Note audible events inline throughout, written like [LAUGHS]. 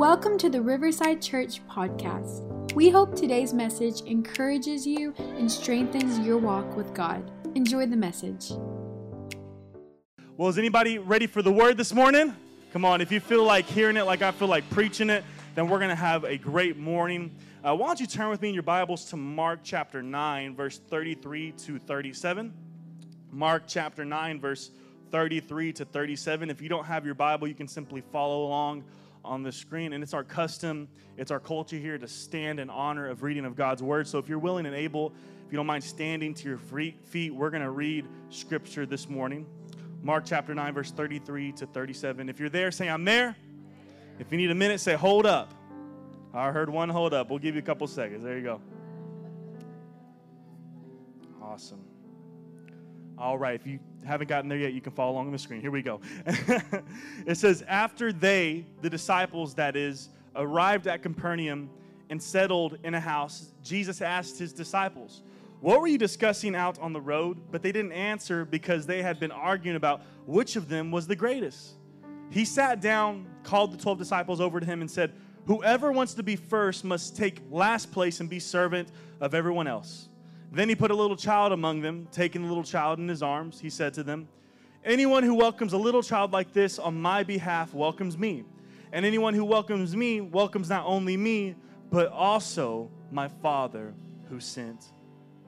Welcome to the Riverside Church podcast. We hope today's message encourages you and strengthens your walk with God. Enjoy the message. Well, is anybody ready for the word this morning? Come on, if you feel like hearing it like I feel like preaching it, then we're going to have a great morning. Uh, why don't you turn with me in your Bibles to Mark chapter 9, verse 33 to 37? Mark chapter 9, verse 33 to 37. If you don't have your Bible, you can simply follow along on the screen. And it's our custom, it's our culture here to stand in honor of reading of God's word. So if you're willing and able, if you don't mind standing to your feet, we're going to read scripture this morning. Mark chapter 9, verse 33 to 37. If you're there, say, I'm there. If you need a minute, say, hold up. I heard one hold up. We'll give you a couple seconds. There you go. Awesome. All right, if you haven't gotten there yet, you can follow along on the screen. Here we go. [LAUGHS] it says, After they, the disciples that is, arrived at Capernaum and settled in a house, Jesus asked his disciples, What were you discussing out on the road? But they didn't answer because they had been arguing about which of them was the greatest. He sat down, called the 12 disciples over to him, and said, Whoever wants to be first must take last place and be servant of everyone else. Then he put a little child among them, taking the little child in his arms. He said to them, Anyone who welcomes a little child like this on my behalf welcomes me. And anyone who welcomes me welcomes not only me, but also my Father who sent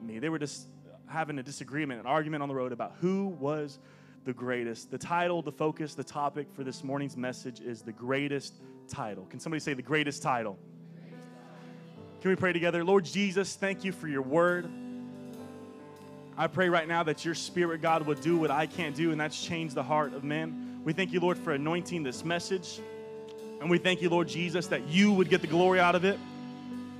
me. They were just having a disagreement, an argument on the road about who was the greatest. The title, the focus, the topic for this morning's message is the greatest title. Can somebody say the greatest title? Can we pray together? Lord Jesus, thank you for your word. I pray right now that your spirit, God, would do what I can't do, and that's change the heart of men. We thank you, Lord, for anointing this message. And we thank you, Lord Jesus, that you would get the glory out of it.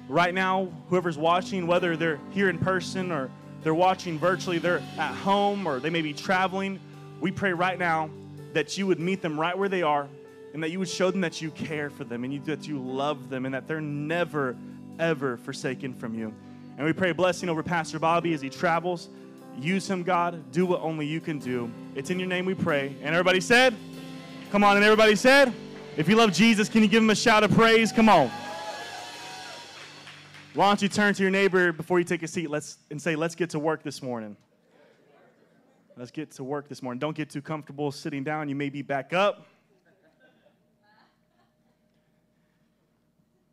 Right now, whoever's watching, whether they're here in person or they're watching virtually, they're at home or they may be traveling, we pray right now that you would meet them right where they are and that you would show them that you care for them and you, that you love them and that they're never, ever forsaken from you. And we pray a blessing over Pastor Bobby as he travels. Use him, God. Do what only you can do. It's in your name we pray. And everybody said, Come on, and everybody said, If you love Jesus, can you give him a shout of praise? Come on. Why don't you turn to your neighbor before you take a seat let's, and say, Let's get to work this morning. Let's get to work this morning. Don't get too comfortable sitting down. You may be back up.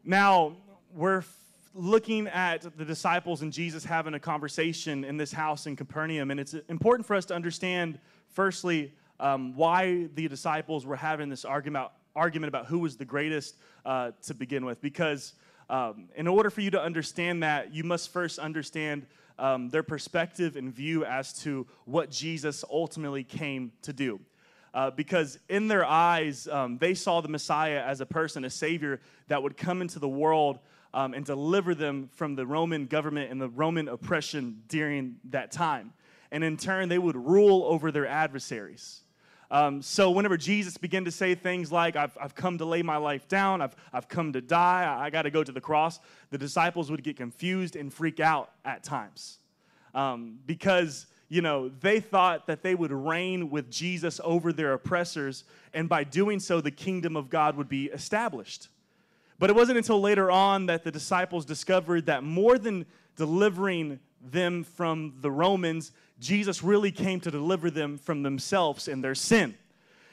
Now, we're looking at the disciples and Jesus having a conversation in this house in Capernaum. And it's important for us to understand, firstly, um, why the disciples were having this argument, argument about who was the greatest uh, to begin with. Because um, in order for you to understand that, you must first understand um, their perspective and view as to what Jesus ultimately came to do. Uh, because in their eyes, um, they saw the Messiah as a person, a Savior that would come into the world um, and deliver them from the Roman government and the Roman oppression during that time. And in turn, they would rule over their adversaries. Um, so whenever Jesus began to say things like, I've, I've come to lay my life down, I've, I've come to die, I, I got to go to the cross, the disciples would get confused and freak out at times. Um, because, you know, they thought that they would reign with Jesus over their oppressors, and by doing so, the kingdom of God would be established. But it wasn't until later on that the disciples discovered that more than delivering them from the Romans, Jesus really came to deliver them from themselves and their sin.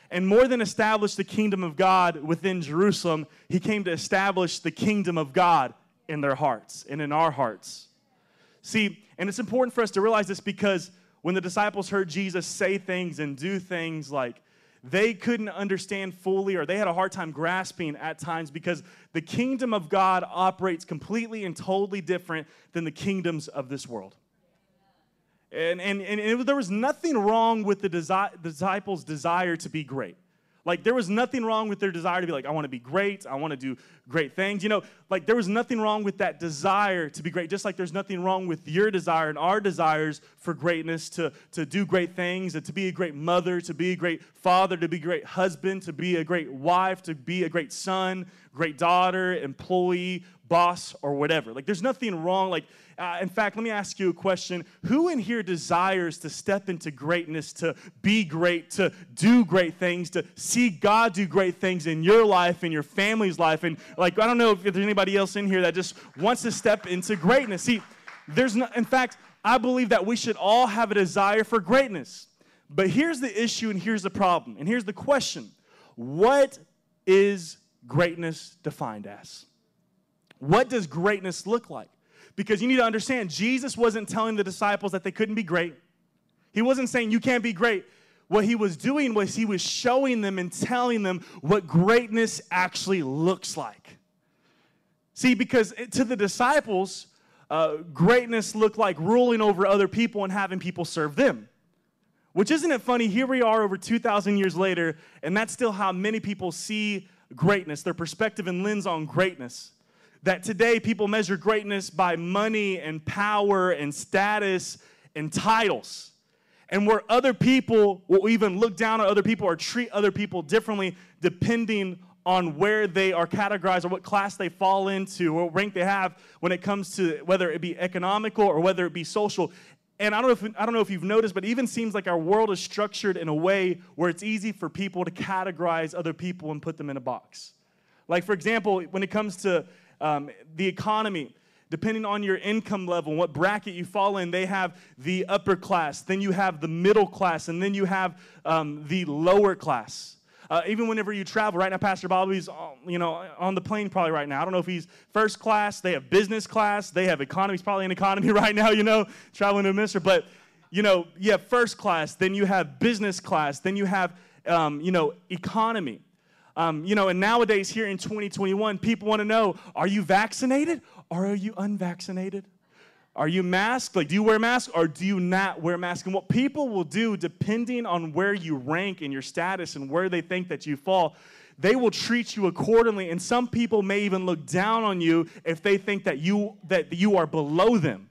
And more than establish the kingdom of God within Jerusalem, he came to establish the kingdom of God in their hearts and in our hearts. See, and it's important for us to realize this because when the disciples heard Jesus say things and do things like they couldn't understand fully or they had a hard time grasping at times because the kingdom of God operates completely and totally different than the kingdoms of this world. And, and, and it, there was nothing wrong with the desi- disciples' desire to be great. Like, there was nothing wrong with their desire to be like, I want to be great. I want to do great things. You know, like, there was nothing wrong with that desire to be great, just like there's nothing wrong with your desire and our desires for greatness, to, to do great things, to be a great mother, to be a great father, to be a great husband, to be a great wife, to be a great son, great daughter, employee, boss or whatever. Like, there's nothing wrong. Like, uh, in fact, let me ask you a question. Who in here desires to step into greatness, to be great, to do great things, to see God do great things in your life, in your family's life? And, like, I don't know if there's anybody else in here that just wants to step into greatness. See, there's no, in fact, I believe that we should all have a desire for greatness. But here's the issue and here's the problem. And here's the question What is greatness defined as? What does greatness look like? Because you need to understand, Jesus wasn't telling the disciples that they couldn't be great. He wasn't saying you can't be great. What he was doing was he was showing them and telling them what greatness actually looks like. See, because to the disciples, uh, greatness looked like ruling over other people and having people serve them. Which isn't it funny? Here we are over 2,000 years later, and that's still how many people see greatness, their perspective and lens on greatness. That today people measure greatness by money and power and status and titles. And where other people will even look down on other people or treat other people differently depending on where they are categorized or what class they fall into or what rank they have when it comes to whether it be economical or whether it be social. And I don't, know if, I don't know if you've noticed, but it even seems like our world is structured in a way where it's easy for people to categorize other people and put them in a box. Like, for example, when it comes to um, the economy, depending on your income level, what bracket you fall in, they have the upper class, then you have the middle class, and then you have um, the lower class. Uh, even whenever you travel, right now, Pastor Bobby's, you know, on the plane probably right now. I don't know if he's first class. They have business class. They have economy. He's probably in economy [LAUGHS] right now, you know, traveling to Minister. But, you know, you have first class, then you have business class, then you have, um, you know, economy. Um, you know, and nowadays here in 2021, people want to know, are you vaccinated or are you unvaccinated? Are you masked? Like, do you wear mask or do you not wear mask? And what people will do, depending on where you rank in your status and where they think that you fall, they will treat you accordingly. And some people may even look down on you if they think that you that you are below them.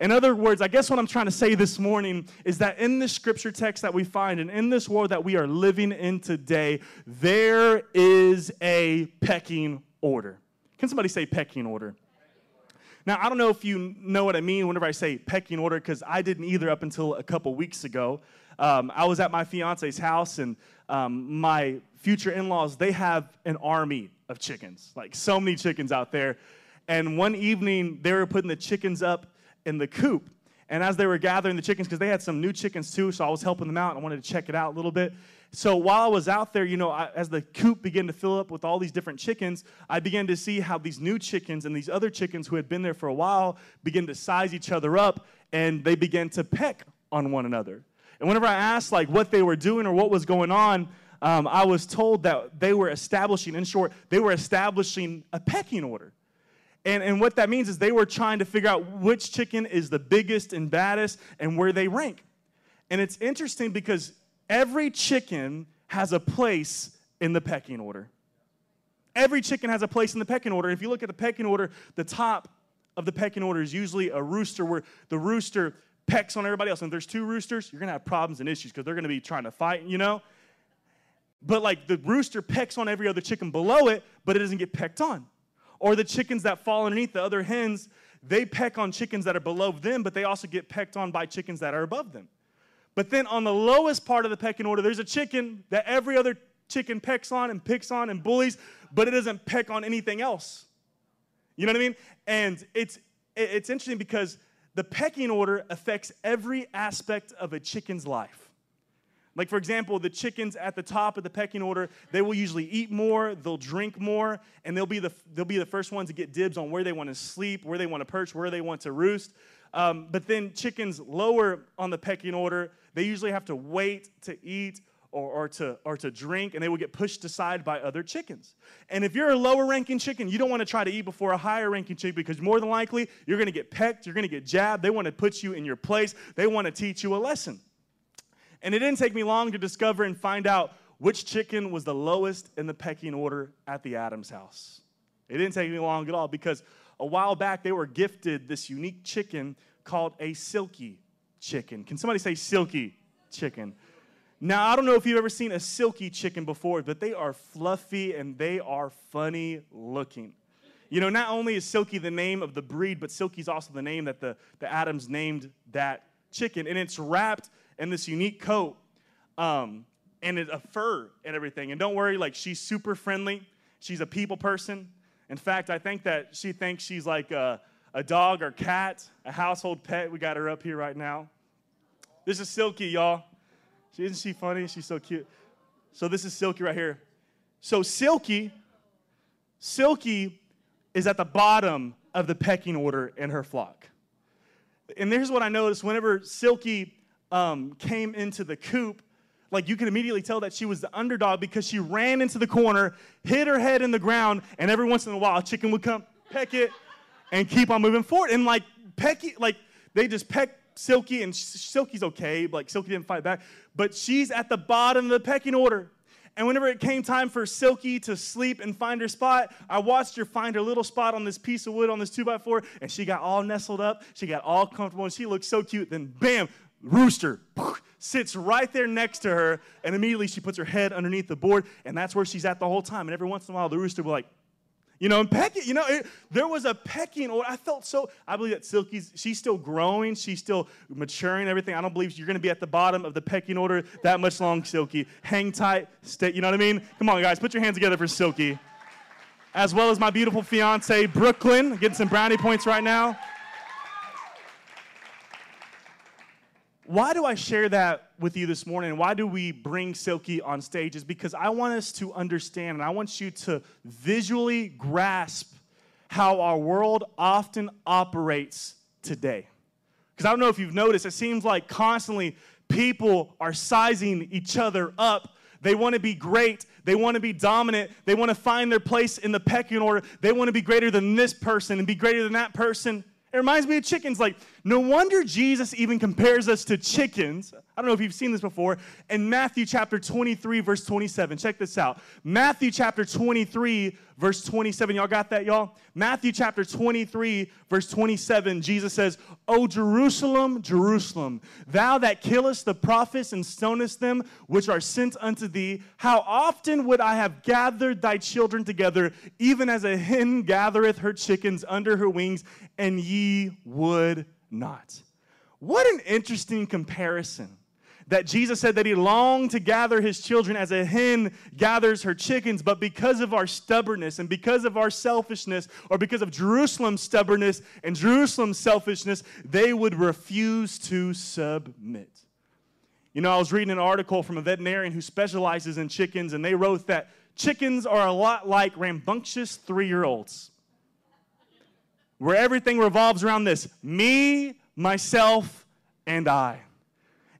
In other words, I guess what I'm trying to say this morning is that in this scripture text that we find and in this world that we are living in today, there is a pecking order. Can somebody say pecking order? Now, I don't know if you know what I mean whenever I say pecking order, because I didn't either up until a couple weeks ago. Um, I was at my fiance's house, and um, my future in laws, they have an army of chickens, like so many chickens out there. And one evening, they were putting the chickens up in the coop. And as they were gathering the chickens, because they had some new chickens too, so I was helping them out and I wanted to check it out a little bit. So while I was out there, you know, I, as the coop began to fill up with all these different chickens, I began to see how these new chickens and these other chickens who had been there for a while began to size each other up and they began to peck on one another. And whenever I asked like what they were doing or what was going on, um, I was told that they were establishing, in short, they were establishing a pecking order. And, and what that means is they were trying to figure out which chicken is the biggest and baddest and where they rank. And it's interesting because every chicken has a place in the pecking order. Every chicken has a place in the pecking order. If you look at the pecking order, the top of the pecking order is usually a rooster where the rooster pecks on everybody else. And if there's two roosters, you're gonna have problems and issues because they're gonna be trying to fight, you know? But like the rooster pecks on every other chicken below it, but it doesn't get pecked on. Or the chickens that fall underneath the other hens, they peck on chickens that are below them, but they also get pecked on by chickens that are above them. But then on the lowest part of the pecking order, there's a chicken that every other chicken pecks on and picks on and bullies, but it doesn't peck on anything else. You know what I mean? And it's it's interesting because the pecking order affects every aspect of a chicken's life. Like, for example, the chickens at the top of the pecking order, they will usually eat more, they'll drink more, and they'll be the, they'll be the first ones to get dibs on where they want to sleep, where they want to perch, where they want to roost. Um, but then chickens lower on the pecking order, they usually have to wait to eat or, or, to, or to drink, and they will get pushed aside by other chickens. And if you're a lower ranking chicken, you don't want to try to eat before a higher ranking chicken because more than likely you're going to get pecked, you're going to get jabbed. They want to put you in your place, they want to teach you a lesson. And it didn't take me long to discover and find out which chicken was the lowest in the pecking order at the Adams house. It didn't take me long at all because a while back they were gifted this unique chicken called a silky chicken. Can somebody say silky chicken? Now, I don't know if you've ever seen a silky chicken before, but they are fluffy and they are funny looking. You know, not only is Silky the name of the breed, but Silky's also the name that the, the Adams named that chicken. And it's wrapped in this unique coat um, and it, a fur and everything. And don't worry, like she's super friendly. She's a people person. In fact, I think that she thinks she's like a, a dog or cat, a household pet. We got her up here right now. This is Silky, y'all. Isn't she funny? She's so cute. So this is Silky right here. So Silky, Silky is at the bottom of the pecking order in her flock. And here's what I noticed whenever Silky um, came into the coop, like you could immediately tell that she was the underdog because she ran into the corner, hit her head in the ground, and every once in a while a chicken would come, peck it, and keep on moving forward. And like Pecky, like they just peck Silky, and Silky's okay, like Silky didn't fight back, but she's at the bottom of the pecking order. And whenever it came time for Silky to sleep and find her spot, I watched her find her little spot on this piece of wood on this two by four, and she got all nestled up. She got all comfortable, and she looked so cute. Then, bam, rooster [LAUGHS] sits right there next to her, and immediately she puts her head underneath the board, and that's where she's at the whole time. And every once in a while, the rooster will like, you know, and pecking, you know, it, there was a pecking order. I felt so, I believe that Silky's, she's still growing, she's still maturing, everything. I don't believe you're going to be at the bottom of the pecking order that much long, Silky. Hang tight, stay, you know what I mean? Come on, guys, put your hands together for Silky. As well as my beautiful fiance, Brooklyn, getting some brownie points right now. Why do I share that with you this morning? Why do we bring Silky on stage? Is because I want us to understand and I want you to visually grasp how our world often operates today. Because I don't know if you've noticed, it seems like constantly people are sizing each other up. They want to be great. They want to be dominant. They want to find their place in the pecking order. They want to be greater than this person and be greater than that person. It reminds me of chickens. Like, no wonder Jesus even compares us to chickens. I don't know if you've seen this before. In Matthew chapter 23, verse 27. Check this out. Matthew chapter 23, verse 27. Y'all got that, y'all? Matthew chapter 23, verse 27. Jesus says, O Jerusalem, Jerusalem, thou that killest the prophets and stonest them which are sent unto thee, how often would I have gathered thy children together, even as a hen gathereth her chickens under her wings, and ye would not. What an interesting comparison. That Jesus said that he longed to gather his children as a hen gathers her chickens, but because of our stubbornness and because of our selfishness, or because of Jerusalem's stubbornness and Jerusalem's selfishness, they would refuse to submit. You know, I was reading an article from a veterinarian who specializes in chickens, and they wrote that chickens are a lot like rambunctious three year olds where everything revolves around this me, myself, and I.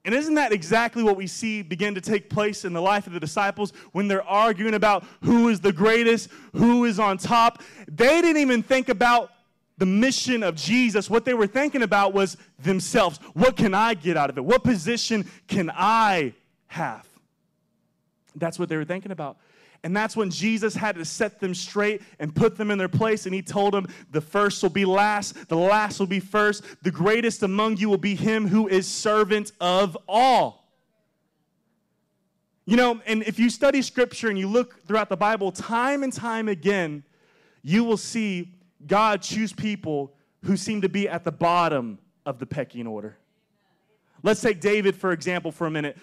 And isn't that exactly what we see begin to take place in the life of the disciples when they're arguing about who is the greatest, who is on top? They didn't even think about the mission of Jesus. What they were thinking about was themselves. What can I get out of it? What position can I have? That's what they were thinking about. And that's when Jesus had to set them straight and put them in their place. And he told them, The first will be last, the last will be first, the greatest among you will be him who is servant of all. You know, and if you study scripture and you look throughout the Bible, time and time again, you will see God choose people who seem to be at the bottom of the pecking order. Let's take David, for example, for a minute.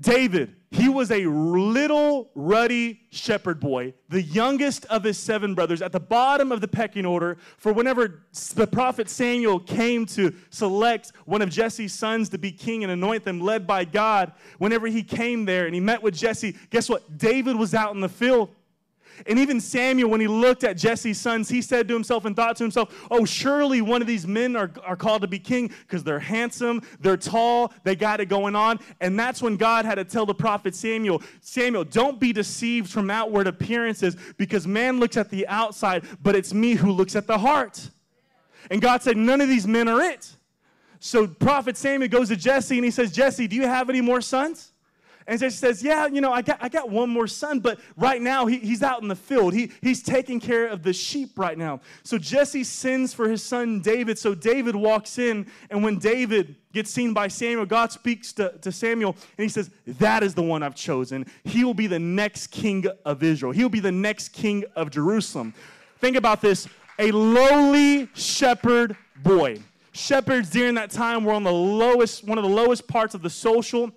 David, he was a little ruddy shepherd boy, the youngest of his seven brothers, at the bottom of the pecking order. For whenever the prophet Samuel came to select one of Jesse's sons to be king and anoint them, led by God, whenever he came there and he met with Jesse, guess what? David was out in the field. And even Samuel, when he looked at Jesse's sons, he said to himself and thought to himself, Oh, surely one of these men are, are called to be king because they're handsome, they're tall, they got it going on. And that's when God had to tell the prophet Samuel, Samuel, don't be deceived from outward appearances because man looks at the outside, but it's me who looks at the heart. And God said, None of these men are it. So prophet Samuel goes to Jesse and he says, Jesse, do you have any more sons? And Jesse says, Yeah, you know, I got, I got one more son, but right now he, he's out in the field. He, he's taking care of the sheep right now. So Jesse sends for his son David. So David walks in, and when David gets seen by Samuel, God speaks to, to Samuel, and he says, That is the one I've chosen. He will be the next king of Israel, he will be the next king of Jerusalem. Think about this a lowly shepherd boy. Shepherds during that time were on the lowest, one of the lowest parts of the social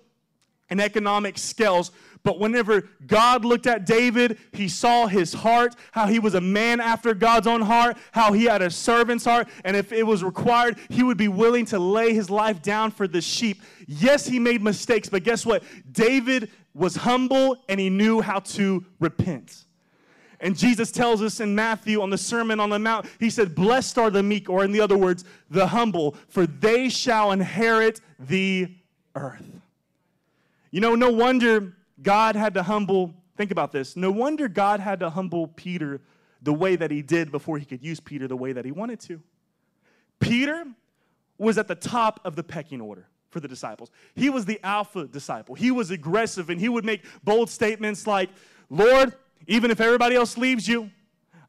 and economic scales. But whenever God looked at David, he saw his heart, how he was a man after God's own heart, how he had a servant's heart, and if it was required, he would be willing to lay his life down for the sheep. Yes, he made mistakes, but guess what? David was humble and he knew how to repent. And Jesus tells us in Matthew on the Sermon on the Mount, he said, Blessed are the meek, or in the other words, the humble, for they shall inherit the earth. You know, no wonder God had to humble, think about this, no wonder God had to humble Peter the way that he did before he could use Peter the way that he wanted to. Peter was at the top of the pecking order for the disciples. He was the alpha disciple. He was aggressive and he would make bold statements like, Lord, even if everybody else leaves you,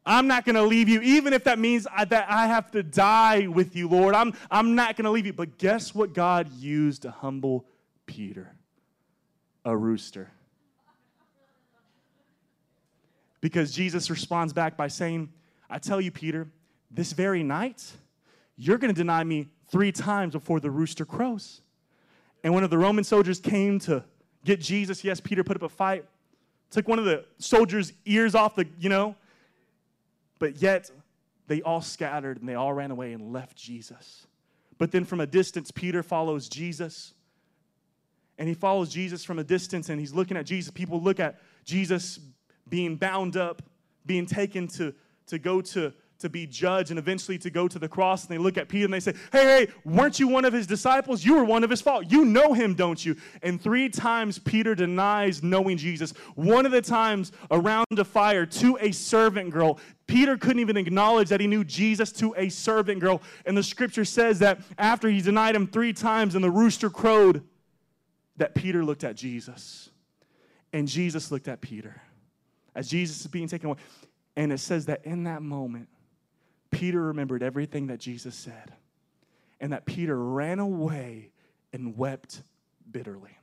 I'm not going to leave you, even if that means I, that I have to die with you, Lord. I'm, I'm not going to leave you. But guess what God used to humble Peter? A rooster. Because Jesus responds back by saying, I tell you, Peter, this very night, you're going to deny me three times before the rooster crows. And one of the Roman soldiers came to get Jesus. Yes, Peter put up a fight took one of the soldiers' ears off the, you know. But yet, they all scattered and they all ran away and left Jesus. But then from a distance, Peter follows Jesus. And he follows Jesus from a distance and he's looking at Jesus. People look at Jesus being bound up, being taken to, to go to to be judged and eventually to go to the cross. And they look at Peter and they say, Hey, hey, weren't you one of his disciples? You were one of his fault. You know him, don't you? And three times Peter denies knowing Jesus. One of the times around a fire to a servant girl. Peter couldn't even acknowledge that he knew Jesus to a servant girl. And the scripture says that after he denied him three times and the rooster crowed, that Peter looked at Jesus. And Jesus looked at Peter as Jesus is being taken away. And it says that in that moment, Peter remembered everything that Jesus said, and that Peter ran away and wept bitterly.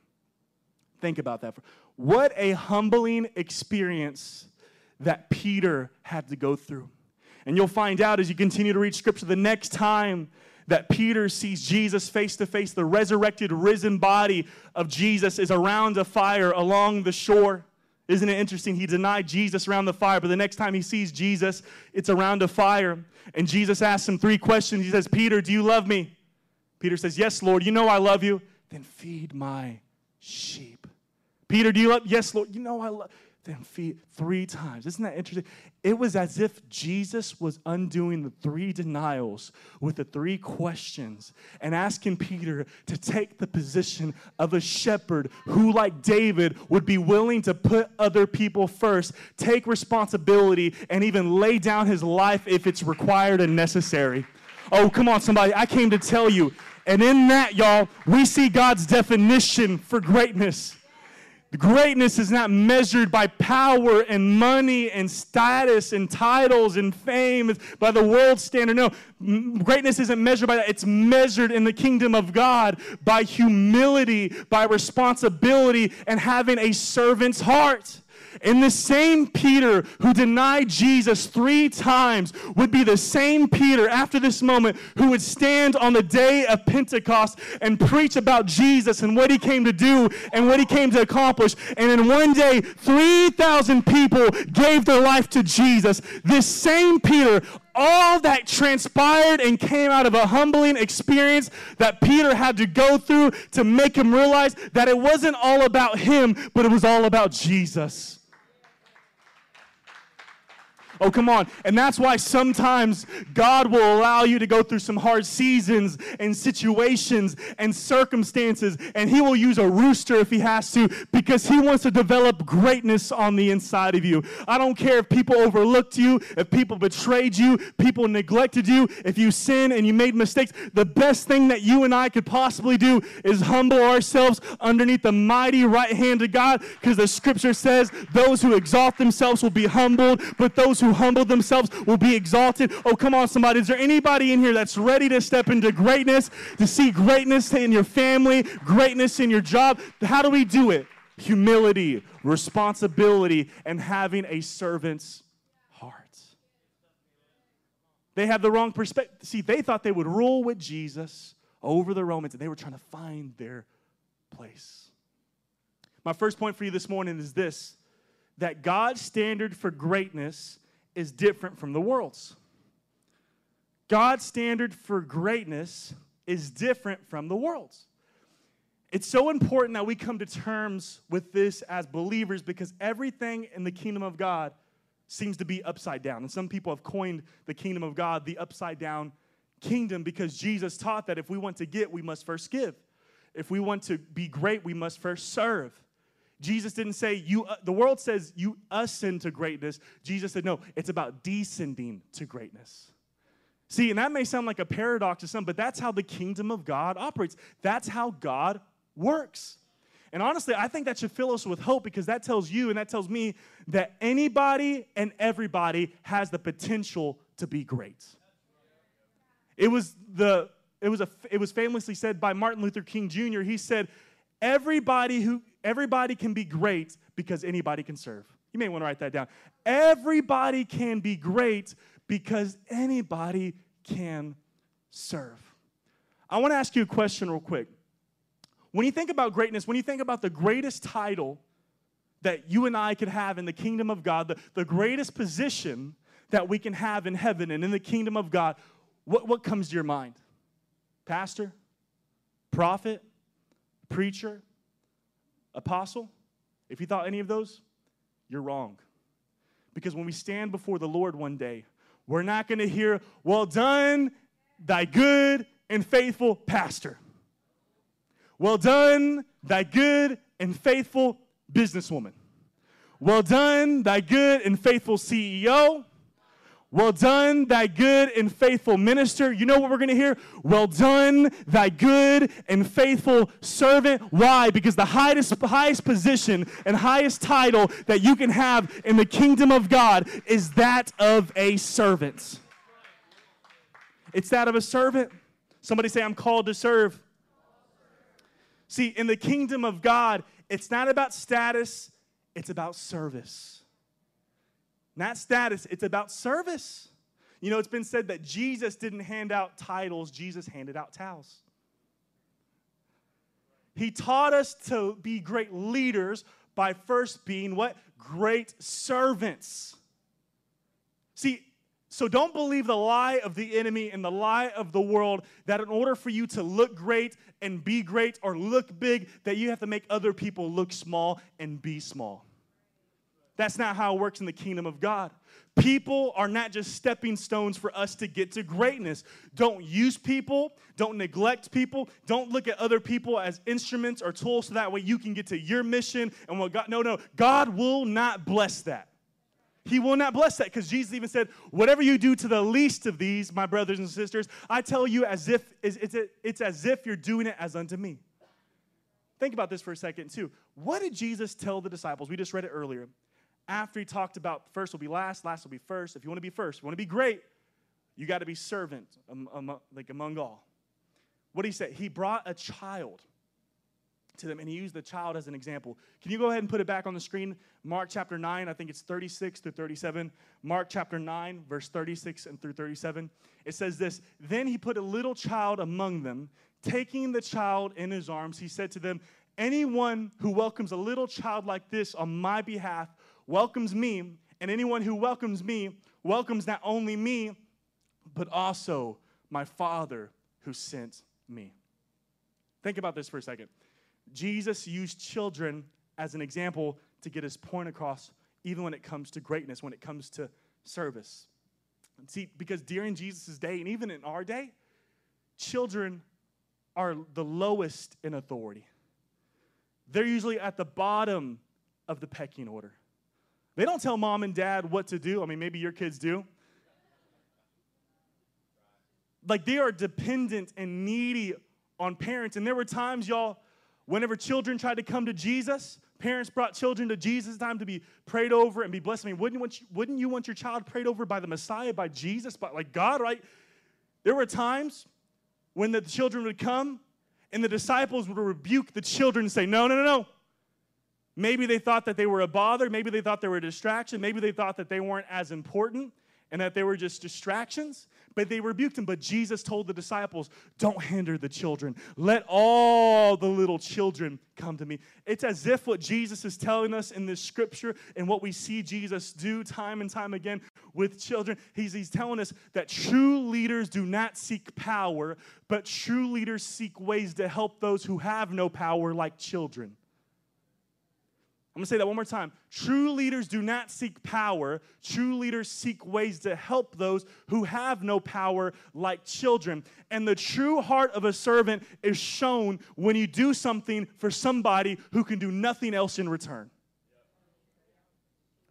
Think about that. What a humbling experience that Peter had to go through. And you'll find out as you continue to read scripture the next time that Peter sees Jesus face to face, the resurrected, risen body of Jesus is around a fire along the shore. Isn't it interesting? He denied Jesus around the fire, but the next time he sees Jesus, it's around a fire. And Jesus asks him three questions. He says, Peter, do you love me? Peter says, Yes, Lord, you know I love you. Then feed my sheep. Peter, do you love? Yes, Lord, you know I love then feed three times. Isn't that interesting? It was as if Jesus was undoing the three denials with the three questions and asking Peter to take the position of a shepherd who, like David, would be willing to put other people first, take responsibility, and even lay down his life if it's required and necessary. Oh, come on, somebody. I came to tell you. And in that, y'all, we see God's definition for greatness. Greatness is not measured by power and money and status and titles and fame by the world standard. No, greatness isn't measured by that. It's measured in the kingdom of God by humility, by responsibility, and having a servant's heart. And the same Peter who denied Jesus three times would be the same Peter after this moment who would stand on the day of Pentecost and preach about Jesus and what he came to do and what he came to accomplish. And in one day, 3,000 people gave their life to Jesus. This same Peter all that transpired and came out of a humbling experience that Peter had to go through to make him realize that it wasn't all about him, but it was all about Jesus. Oh, come on. And that's why sometimes God will allow you to go through some hard seasons and situations and circumstances, and He will use a rooster if He has to because He wants to develop greatness on the inside of you. I don't care if people overlooked you, if people betrayed you, people neglected you, if you sin and you made mistakes. The best thing that you and I could possibly do is humble ourselves underneath the mighty right hand of God because the scripture says those who exalt themselves will be humbled, but those humble themselves will be exalted. Oh, come on, somebody. Is there anybody in here that's ready to step into greatness, to see greatness in your family, greatness in your job? How do we do it? Humility, responsibility, and having a servant's heart. They had the wrong perspective. See, they thought they would rule with Jesus over the Romans, and they were trying to find their place. My first point for you this morning is this that God's standard for greatness is different from the world's. God's standard for greatness is different from the world's. It's so important that we come to terms with this as believers because everything in the kingdom of God seems to be upside down. And some people have coined the kingdom of God the upside down kingdom because Jesus taught that if we want to get, we must first give. If we want to be great, we must first serve. Jesus didn't say you uh, the world says you ascend to greatness. Jesus said no, it's about descending to greatness. See, and that may sound like a paradox to some, but that's how the kingdom of God operates. That's how God works. And honestly, I think that should fill us with hope because that tells you and that tells me that anybody and everybody has the potential to be great. It was the it was a it was famously said by Martin Luther King Jr. He said, "Everybody who everybody can be great because anybody can serve." You may want to write that down. Everybody can be great because anybody can serve. I want to ask you a question real quick. When you think about greatness, when you think about the greatest title that you and I could have in the kingdom of God, the, the greatest position that we can have in heaven and in the kingdom of God, what, what comes to your mind? Pastor? Prophet? Preacher? Apostle? If you thought any of those, you're wrong. Because when we stand before the Lord one day, we're not going to hear, Well done, thy good and faithful pastor. Well done, thy good and faithful businesswoman. Well done, thy good and faithful CEO. Well done, thy good and faithful minister. You know what we're going to hear? Well done, thy good and faithful servant. Why? Because the highest, highest position and highest title that you can have in the kingdom of God is that of a servant. It's that of a servant. Somebody say, I'm called to serve. See, in the kingdom of God, it's not about status, it's about service. Not status, it's about service. You know, it's been said that Jesus didn't hand out titles, Jesus handed out towels. He taught us to be great leaders by first being what? Great servants. See, so don't believe the lie of the enemy and the lie of the world that in order for you to look great and be great or look big, that you have to make other people look small and be small. That's not how it works in the kingdom of God. People are not just stepping stones for us to get to greatness. Don't use people, don't neglect people, don't look at other people as instruments or tools so that way you can get to your mission and what God no no, God will not bless that. He will not bless that because Jesus even said, Whatever you do to the least of these, my brothers and sisters, I tell you as if it's, it's as if you're doing it as unto me. Think about this for a second, too. What did Jesus tell the disciples? We just read it earlier. After he talked about first will be last, last will be first. If you want to be first, if you want to be great, you got to be servant, like among all. What did he say? He brought a child to them, and he used the child as an example. Can you go ahead and put it back on the screen? Mark chapter 9, I think it's 36 through 37. Mark chapter 9, verse 36 and through 37. It says this Then he put a little child among them. Taking the child in his arms, he said to them, Anyone who welcomes a little child like this on my behalf welcomes me, and anyone who welcomes me welcomes not only me, but also my Father who sent me. Think about this for a second. Jesus used children as an example to get his point across, even when it comes to greatness, when it comes to service. See, because during Jesus' day, and even in our day, children are the lowest in authority. They're usually at the bottom of the pecking order. They don't tell mom and dad what to do. I mean, maybe your kids do. Like they are dependent and needy on parents. And there were times, y'all, Whenever children tried to come to Jesus, parents brought children to Jesus time to be prayed over and be blessed. I mean, wouldn't you, want, wouldn't you want your child prayed over by the Messiah, by Jesus, by like God, right? There were times when the children would come and the disciples would rebuke the children and say, No, no, no, no. Maybe they thought that they were a bother. Maybe they thought they were a distraction. Maybe they thought that they weren't as important. and that they were just distractions, but they rebuked him. But Jesus told the disciples, Don't hinder the children. Let all the little children come to me. It's as if what Jesus is telling us in this scripture and what we see Jesus do time and time again with children, he's, he's telling us that true leaders do not seek power, but true leaders seek ways to help those who have no power, like children. I'm gonna say that one more time. True leaders do not seek power. True leaders seek ways to help those who have no power, like children. And the true heart of a servant is shown when you do something for somebody who can do nothing else in return.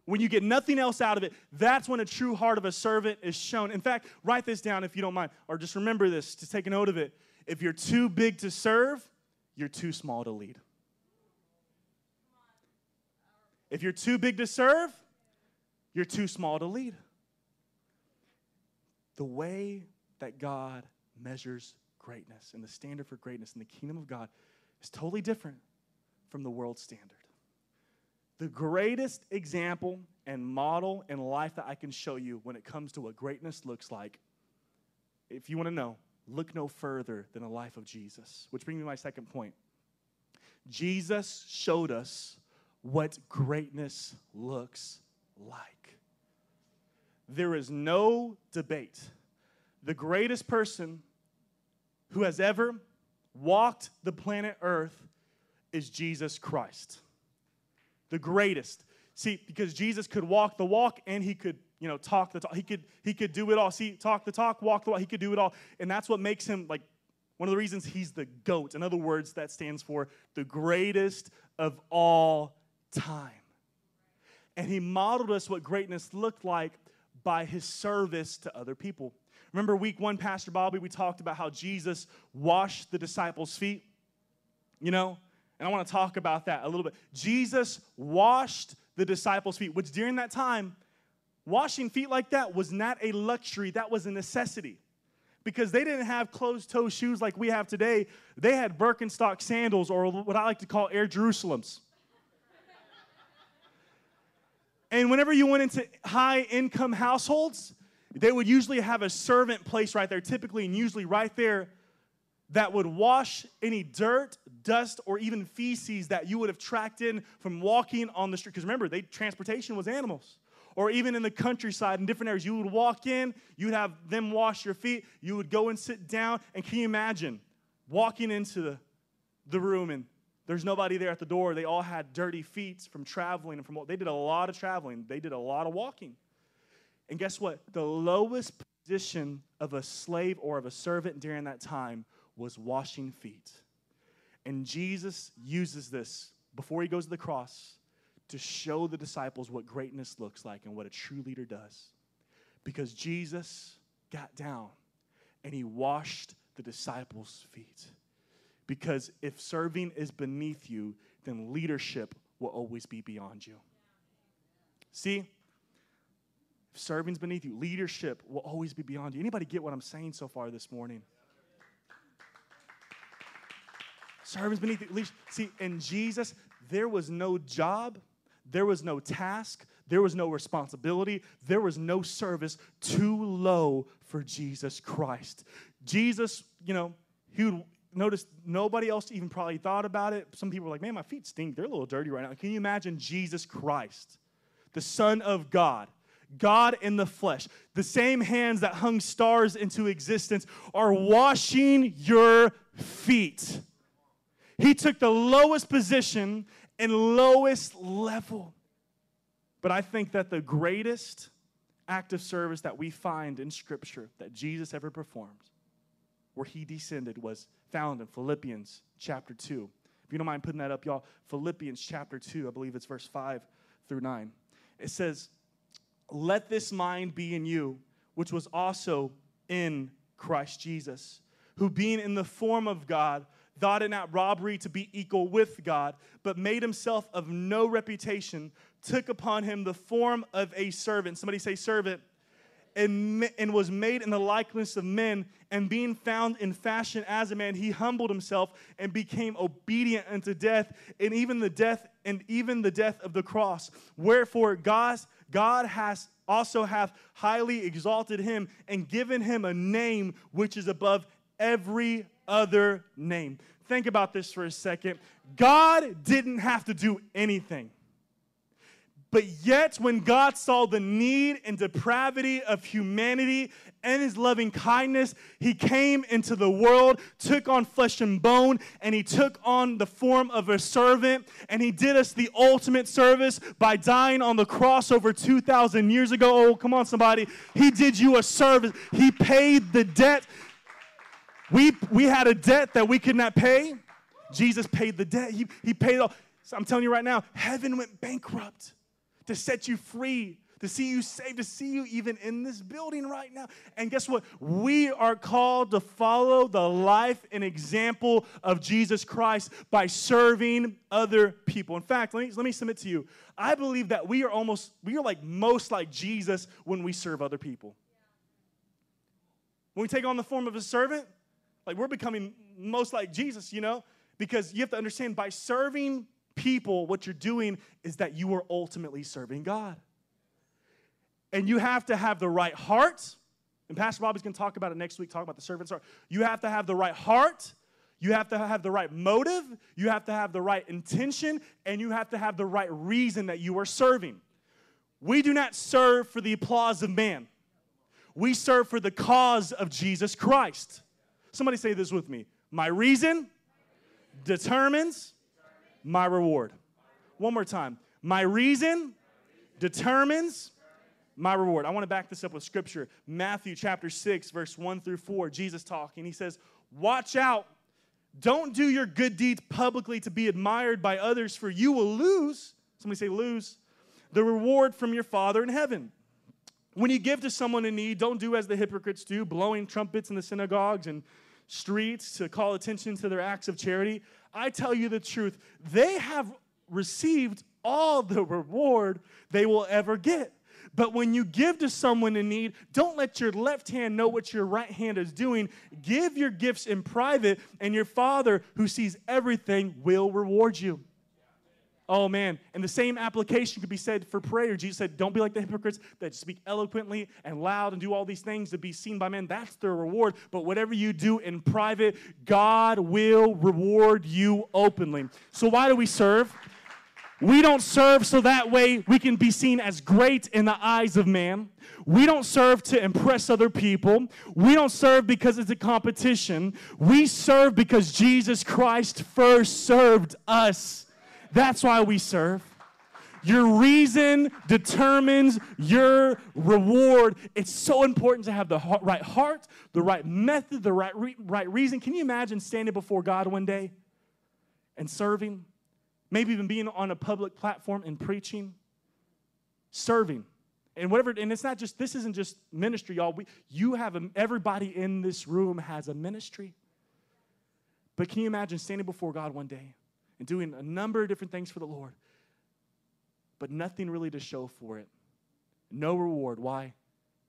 When you get nothing else out of it, that's when a true heart of a servant is shown. In fact, write this down if you don't mind, or just remember this to take a note of it. If you're too big to serve, you're too small to lead. If you're too big to serve, you're too small to lead. The way that God measures greatness and the standard for greatness in the kingdom of God is totally different from the world standard. The greatest example and model in life that I can show you when it comes to what greatness looks like, if you want to know, look no further than the life of Jesus. Which brings me to my second point. Jesus showed us what greatness looks like. There is no debate. The greatest person who has ever walked the planet Earth is Jesus Christ. The greatest. See, because Jesus could walk the walk and he could, you know, talk the talk. He could he could do it all. See, talk the talk, walk the walk. He could do it all. And that's what makes him like one of the reasons he's the goat. In other words, that stands for the greatest of all time. And he modeled us what greatness looked like by his service to other people. Remember, week one, Pastor Bobby, we talked about how Jesus washed the disciples' feet, you know? And I want to talk about that a little bit. Jesus washed the disciples' feet, which during that time, washing feet like that was not a luxury, that was a necessity. Because they didn't have closed toe shoes like we have today. They had Birkenstock sandals, or what I like to call Air Jerusalems. And whenever you went into high income households, they would usually have a servant place right there, typically and usually right there, that would wash any dirt, dust, or even feces that you would have tracked in from walking on the street. Because remember, they transportation was animals. Or even in the countryside in different areas, you would walk in, you'd have them wash your feet, you would go and sit down. And can you imagine walking into the, the room and there's nobody there at the door. They all had dirty feet from traveling and from they did a lot of traveling. They did a lot of walking. And guess what? The lowest position of a slave or of a servant during that time was washing feet. And Jesus uses this before he goes to the cross to show the disciples what greatness looks like and what a true leader does. Because Jesus got down and he washed the disciples' feet. Because if serving is beneath you, then leadership will always be beyond you. See? If serving's beneath you, leadership will always be beyond you. Anybody get what I'm saying so far this morning? Serving's beneath you. See, in Jesus, there was no job, there was no task, there was no responsibility, there was no service too low for Jesus Christ. Jesus, you know, he would notice nobody else even probably thought about it. Some people were like, man, my feet stink. They're a little dirty right now. Can you imagine Jesus Christ, the Son of God? God in the flesh, the same hands that hung stars into existence are washing your feet. He took the lowest position and lowest level. But I think that the greatest act of service that we find in Scripture that Jesus ever performed, where he descended, was found in Philippians chapter 2. If you don't mind putting that up, y'all, Philippians chapter 2, I believe it's verse 5 through 9. It says, Let this mind be in you, which was also in Christ Jesus, who being in the form of God, thought it not robbery to be equal with God, but made himself of no reputation, took upon him the form of a servant. Somebody say, servant and, and was made in the likeness of men, and being found in fashion as a man, he humbled himself and became obedient unto death, and even the death and even the death of the cross. Wherefore God, God has also hath highly exalted him and given him a name which is above every other name. Think about this for a second. God didn't have to do anything. But yet, when God saw the need and depravity of humanity and his loving kindness, he came into the world, took on flesh and bone, and he took on the form of a servant. And he did us the ultimate service by dying on the cross over 2,000 years ago. Oh, come on, somebody. He did you a service, he paid the debt. We, we had a debt that we could not pay. Jesus paid the debt. He, he paid all. So I'm telling you right now, heaven went bankrupt to set you free, to see you saved, to see you even in this building right now. And guess what? We are called to follow the life and example of Jesus Christ by serving other people. In fact, let me, let me submit to you. I believe that we are almost, we are like most like Jesus when we serve other people. When we take on the form of a servant, like we're becoming most like Jesus, you know? Because you have to understand by serving people, what you're doing is that you are ultimately serving God. And you have to have the right heart. And Pastor Bobby's going to talk about it next week, talk about the servant's heart. You have to have the right heart. You have to have the right motive. You have to have the right intention. And you have to have the right reason that you are serving. We do not serve for the applause of man, we serve for the cause of Jesus Christ. Somebody say this with me. My reason determines my reward. One more time. My reason determines my reward. I want to back this up with scripture. Matthew chapter 6, verse 1 through 4, Jesus talking. He says, Watch out. Don't do your good deeds publicly to be admired by others, for you will lose. Somebody say, lose. The reward from your Father in heaven. When you give to someone in need, don't do as the hypocrites do, blowing trumpets in the synagogues and streets to call attention to their acts of charity. I tell you the truth, they have received all the reward they will ever get. But when you give to someone in need, don't let your left hand know what your right hand is doing. Give your gifts in private, and your Father, who sees everything, will reward you. Oh man, and the same application could be said for prayer. Jesus said, Don't be like the hypocrites that speak eloquently and loud and do all these things to be seen by men. That's their reward. But whatever you do in private, God will reward you openly. So, why do we serve? We don't serve so that way we can be seen as great in the eyes of man. We don't serve to impress other people. We don't serve because it's a competition. We serve because Jesus Christ first served us. That's why we serve. Your reason determines your reward. It's so important to have the right heart, the right method, the right, re- right reason. Can you imagine standing before God one day and serving? Maybe even being on a public platform and preaching, serving. And whatever, and it's not just, this isn't just ministry, y'all. We, you have, a, everybody in this room has a ministry. But can you imagine standing before God one day and doing a number of different things for the Lord, but nothing really to show for it. No reward. Why?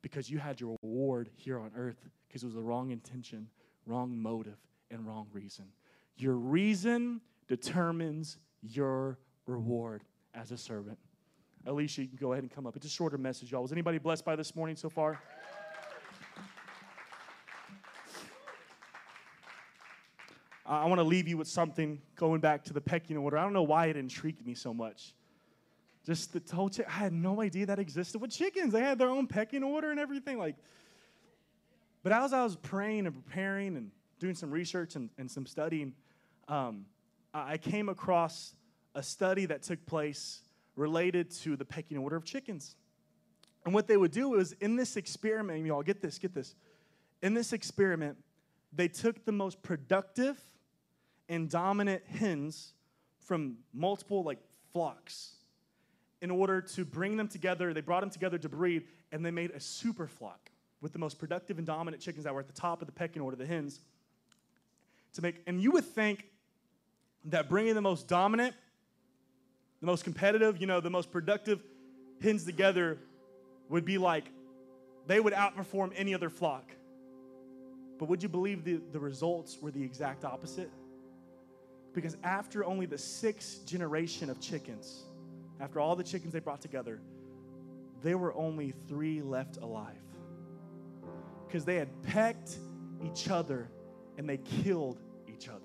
Because you had your reward here on earth because it was the wrong intention, wrong motive, and wrong reason. Your reason determines your reward as a servant. Alicia, you can go ahead and come up. It's a shorter message, y'all. Was anybody blessed by this morning so far? I want to leave you with something going back to the pecking order. I don't know why it intrigued me so much. Just the whole chick, I had no idea that existed with chickens. They had their own pecking order and everything. Like, but as I was praying and preparing and doing some research and, and some studying, um, I came across a study that took place related to the pecking order of chickens. And what they would do is in this experiment, y'all get this, get this. In this experiment, they took the most productive and dominant hens from multiple like flocks in order to bring them together. They brought them together to breed, and they made a super flock with the most productive and dominant chickens that were at the top of the pecking order, the hens. To make, and you would think that bringing the most dominant, the most competitive, you know, the most productive hens together would be like they would outperform any other flock. But would you believe the, the results were the exact opposite? Because after only the sixth generation of chickens, after all the chickens they brought together, there were only three left alive because they had pecked each other and they killed each other.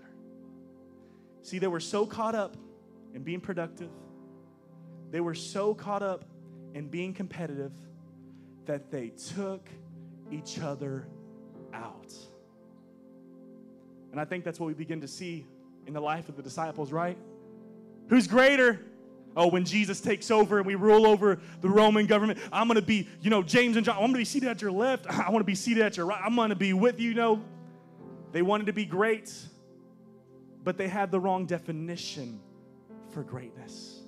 See, they were so caught up in being productive, they were so caught up in being competitive that they took each other out. And I think that's what we begin to see in the life of the disciples, right? Who's greater? Oh, when Jesus takes over and we rule over the Roman government, I'm going to be, you know, James and John. I'm going to be seated at your left. [LAUGHS] I want to be seated at your right. I'm going to be with you. You know, they wanted to be great, but they had the wrong definition for greatness.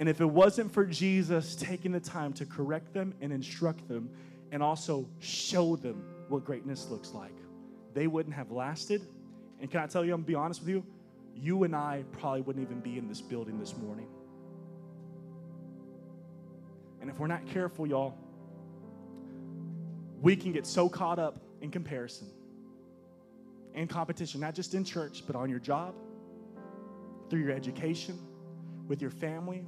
And if it wasn't for Jesus taking the time to correct them and instruct them and also show them what greatness looks like, they wouldn't have lasted. And can I tell you, I'm gonna be honest with you, you and I probably wouldn't even be in this building this morning. And if we're not careful, y'all, we can get so caught up in comparison and competition, not just in church, but on your job, through your education, with your family,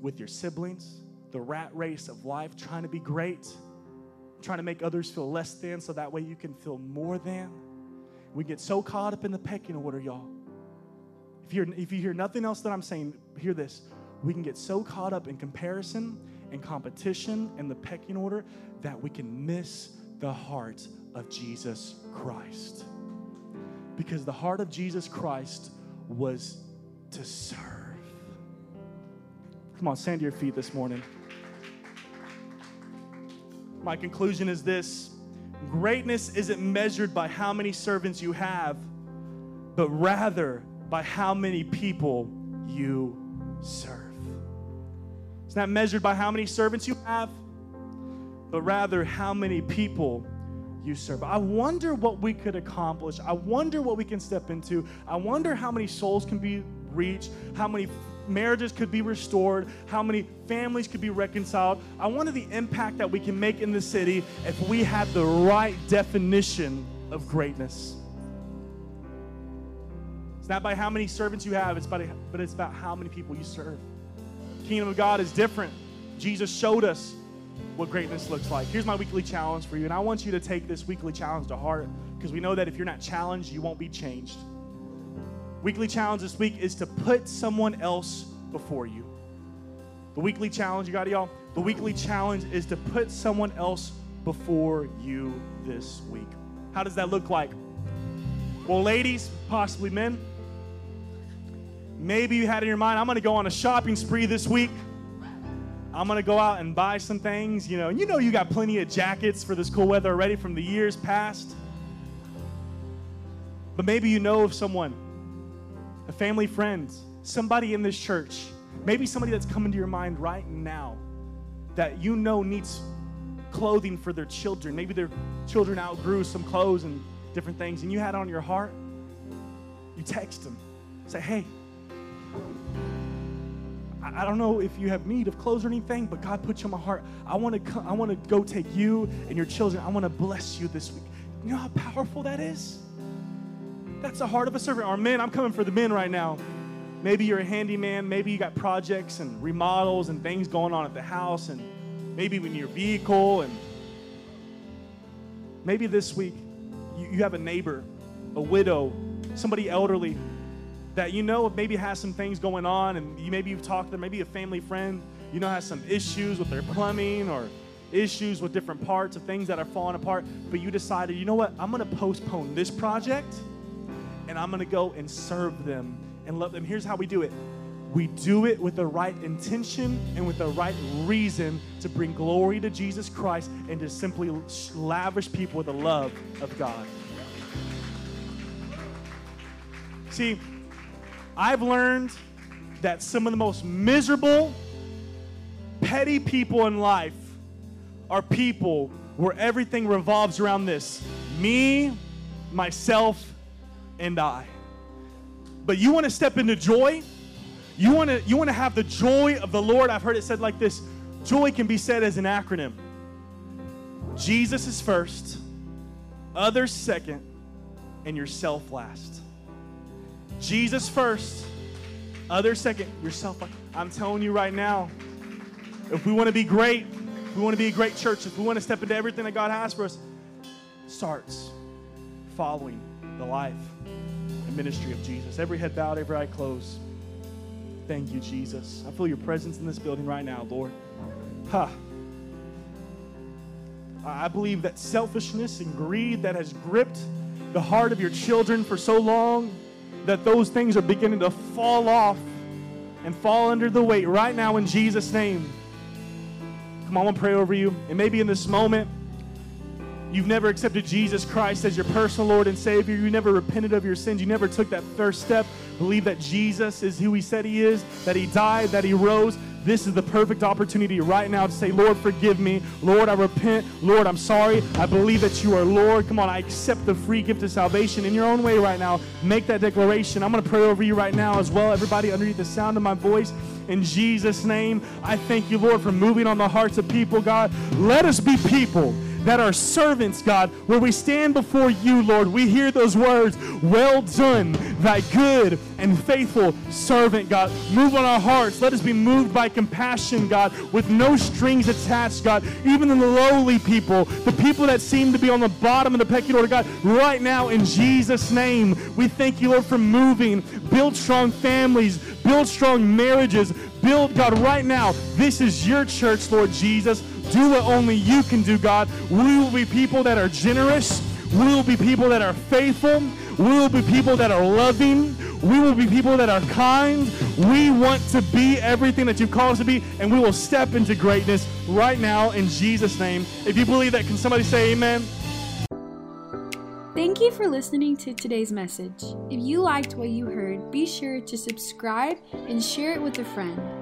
with your siblings, the rat race of life, trying to be great, trying to make others feel less than so that way you can feel more than. We get so caught up in the pecking order, y'all. If, you're, if you hear nothing else that I'm saying, hear this. We can get so caught up in comparison and competition and the pecking order that we can miss the heart of Jesus Christ. Because the heart of Jesus Christ was to serve. Come on, stand to your feet this morning. My conclusion is this greatness isn't measured by how many servants you have, but rather by how many people you serve. It's not measured by how many servants you have, but rather how many people you serve. I wonder what we could accomplish. I wonder what we can step into. I wonder how many souls can be reached, how many marriages could be restored, how many families could be reconciled. I wonder the impact that we can make in the city if we had the right definition of greatness. It's not by how many servants you have, it's by, but it's about how many people you serve. The kingdom of God is different. Jesus showed us what greatness looks like. Here's my weekly challenge for you, and I want you to take this weekly challenge to heart because we know that if you're not challenged, you won't be changed. Weekly challenge this week is to put someone else before you. The weekly challenge, you got it, y'all? The weekly challenge is to put someone else before you this week. How does that look like? Well, ladies, possibly men, maybe you had in your mind, I'm to go on a shopping spree this week. I'm to go out and buy some things, you know. You know you got plenty of jackets for this cool weather already from the years past. But maybe you know of someone a family friend, somebody in this church, maybe somebody that's coming to your mind right now that you know needs clothing for their children. Maybe their children outgrew some clothes and different things, and you had on your heart. You text them, say, hey, I don't know if you have need of clothes or anything, but God put you on my heart. I want to I want to go take you and your children. I want to bless you this week. You know how powerful that is? That's the heart of a servant. Or men, I'm coming for the men right now. Maybe you're a handyman. Maybe you got projects and remodels and things going on at the house, and maybe in your vehicle. And maybe this week you, you have a neighbor, a widow, somebody elderly that you know maybe has some things going on, and you maybe you've talked to them, maybe a family friend, you know has some issues with their plumbing or issues with different parts of things that are falling apart, but you decided, you know what, I'm gonna postpone this project and I'm gonna go and serve them and love them. Here's how we do it we do it with the right intention and with the right reason to bring glory to Jesus Christ and to simply lavish people with the love of God. See, I've learned that some of the most miserable, petty people in life are people where everything revolves around this me, myself, and I. But you want to step into joy? You want to you want to have the joy of the Lord? I've heard it said like this. Joy can be said as an acronym. Jesus is first, others second, and yourself last. Jesus first, others second, yourself last. I'm telling you right now, if we want to be great, if we want to be a great church, if we want to step into everything that God has for us, starts following the life and ministry of Jesus. Every head bowed, every eye closed. Thank you, Jesus. I feel your presence in this building right now, Lord. Ha. I believe that selfishness and greed that has gripped the heart of your children for so long that those things are beginning to fall off and fall under the weight right now in Jesus' name. Come on, I pray over you. And maybe in this moment, you've never accepted Jesus Christ as your personal Lord and Savior. You never repented of your sins. You never took that first step. Believe that Jesus is who He said He is, that He died, that He rose, this is the perfect opportunity right now to say, Lord, forgive me. Lord, I repent. Lord, I'm sorry. I believe that you are Lord. Come on, I accept the free gift of salvation in your own way right now. Make that declaration. I'm going to pray over you right now as well. Everybody underneath the sound of my voice. In Jesus' name, I thank you, Lord, for moving on the hearts of people, God. Let us be people that are servants, God, where we stand before you, Lord. We hear those words, well done, thy good and faithful servant, God. Move on our hearts. Let us be moved by compassion, God, with no strings attached, God. Even in the lowly people, the people that seem to be on the bottom of the pecking order, God, right now in Jesus' name, we thank you, Lord, for moving. Build strong families, build strong marriages, build, God, right now. This is your church, Lord Jesus. Do what only you can do, God. We will be people that are generous. We will be people that are faithful. We will be people that are loving. We will be people that are kind. We want to be everything that you've called us to be, and we will step into greatness right now in Jesus' name. If you believe that, can somebody say amen? Thank you for listening to today's message. If you liked what you heard, be sure to subscribe and share it with a friend.